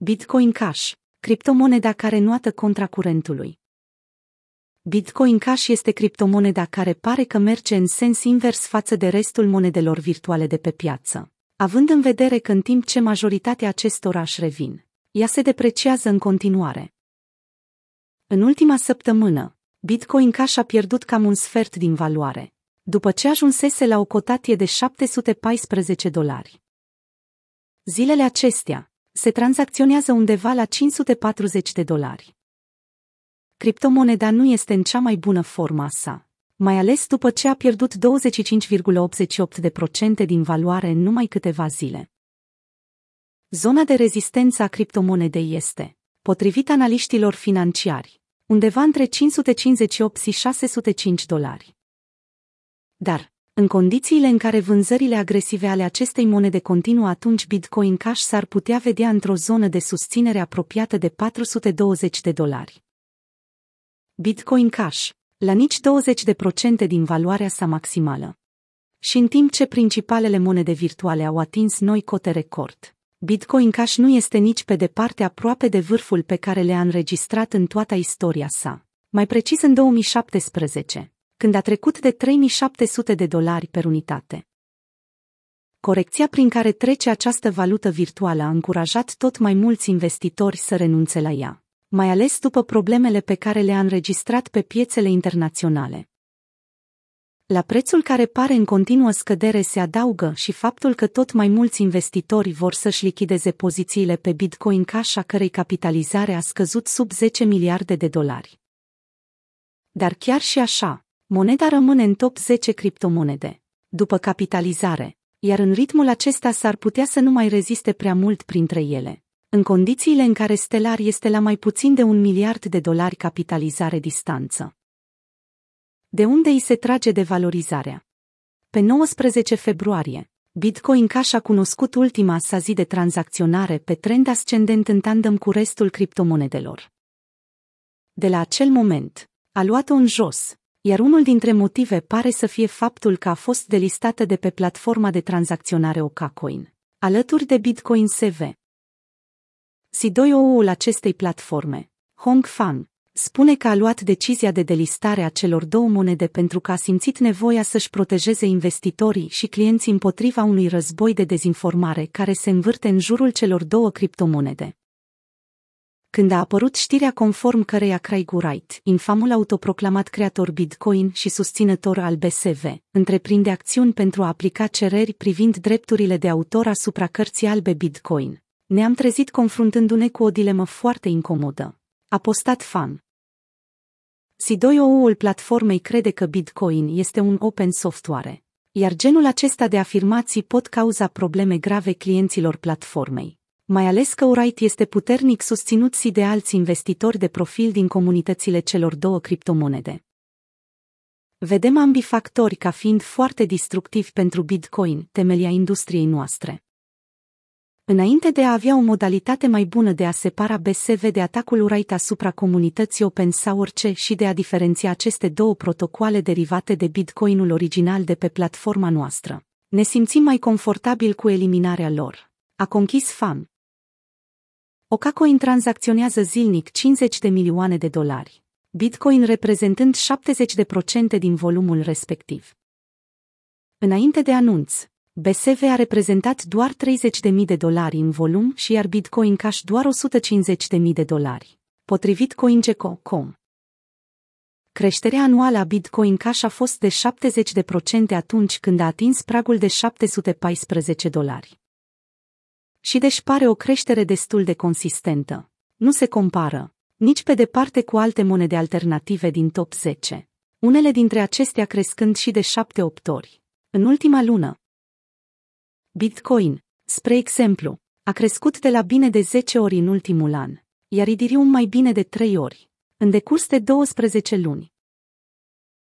Bitcoin Cash, criptomoneda care nuată contra curentului. Bitcoin Cash este criptomoneda care pare că merge în sens invers față de restul monedelor virtuale de pe piață. Având în vedere că în timp ce majoritatea acestora își revin, ea se depreciază în continuare. În ultima săptămână, Bitcoin Cash a pierdut cam un sfert din valoare, după ce ajunsese la o cotație de 714 dolari. Zilele acestea, se tranzacționează undeva la 540 de dolari. Criptomoneda nu este în cea mai bună forma sa, mai ales după ce a pierdut 25,88% din valoare în numai câteva zile. Zona de rezistență a criptomonedei este, potrivit analiștilor financiari, undeva între 558 și 605 dolari. Dar, în condițiile în care vânzările agresive ale acestei monede continuă atunci Bitcoin Cash s-ar putea vedea într-o zonă de susținere apropiată de 420 de dolari. Bitcoin Cash, la nici 20% din valoarea sa maximală. Și în timp ce principalele monede virtuale au atins noi cote record, Bitcoin Cash nu este nici pe departe aproape de vârful pe care le-a înregistrat în toată istoria sa, mai precis în 2017 când a trecut de 3700 de dolari per unitate. Corecția prin care trece această valută virtuală a încurajat tot mai mulți investitori să renunțe la ea, mai ales după problemele pe care le-a înregistrat pe piețele internaționale. La prețul care pare în continuă scădere se adaugă și faptul că tot mai mulți investitori vor să-și lichideze pozițiile pe Bitcoin Cash a cărei capitalizare a scăzut sub 10 miliarde de dolari. Dar chiar și așa, Moneda rămâne în top 10 criptomonede, după capitalizare, iar în ritmul acesta s-ar putea să nu mai reziste prea mult printre ele, în condițiile în care Stellar este la mai puțin de un miliard de dolari capitalizare distanță. De unde îi se trage de valorizarea? Pe 19 februarie, Bitcoin Cash a cunoscut ultima sa zi de tranzacționare pe trend ascendent în tandem cu restul criptomonedelor. De la acel moment, a luat-o în jos, iar unul dintre motive pare să fie faptul că a fost delistată de pe platforma de tranzacționare OKCoin, alături de Bitcoin SV. CEO-ul acestei platforme, Hong Fang, spune că a luat decizia de delistare a celor două monede pentru că a simțit nevoia să-și protejeze investitorii și clienții împotriva unui război de dezinformare care se învârte în jurul celor două criptomonede când a apărut știrea conform căreia Craig Wright, infamul autoproclamat creator Bitcoin și susținător al BSV, întreprinde acțiuni pentru a aplica cereri privind drepturile de autor asupra cărții albe Bitcoin. Ne-am trezit confruntându-ne cu o dilemă foarte incomodă. A postat fan. C2OU-ul platformei crede că Bitcoin este un open software, iar genul acesta de afirmații pot cauza probleme grave clienților platformei mai ales că Wright este puternic susținut și de alți investitori de profil din comunitățile celor două criptomonede. Vedem ambii factori ca fiind foarte destructivi pentru Bitcoin, temelia industriei noastre. Înainte de a avea o modalitate mai bună de a separa BSV de atacul Wright asupra comunității open source și de a diferenția aceste două protocoale derivate de Bitcoinul original de pe platforma noastră, ne simțim mai confortabil cu eliminarea lor. A conchis FAM, Okacoin tranzacționează zilnic 50 de milioane de dolari, Bitcoin reprezentând 70% din volumul respectiv. Înainte de anunț, BSV a reprezentat doar 30.000 de dolari în volum și iar Bitcoin Cash doar 150.000 de dolari, potrivit CoinGecko.com. Creșterea anuală a Bitcoin Cash a fost de 70% atunci când a atins pragul de 714 dolari și deși pare o creștere destul de consistentă. Nu se compară, nici pe departe cu alte monede alternative din top 10, unele dintre acestea crescând și de 7-8 ori. În ultima lună, Bitcoin, spre exemplu, a crescut de la bine de 10 ori în ultimul an, iar Ethereum mai bine de 3 ori, în decurs de 12 luni.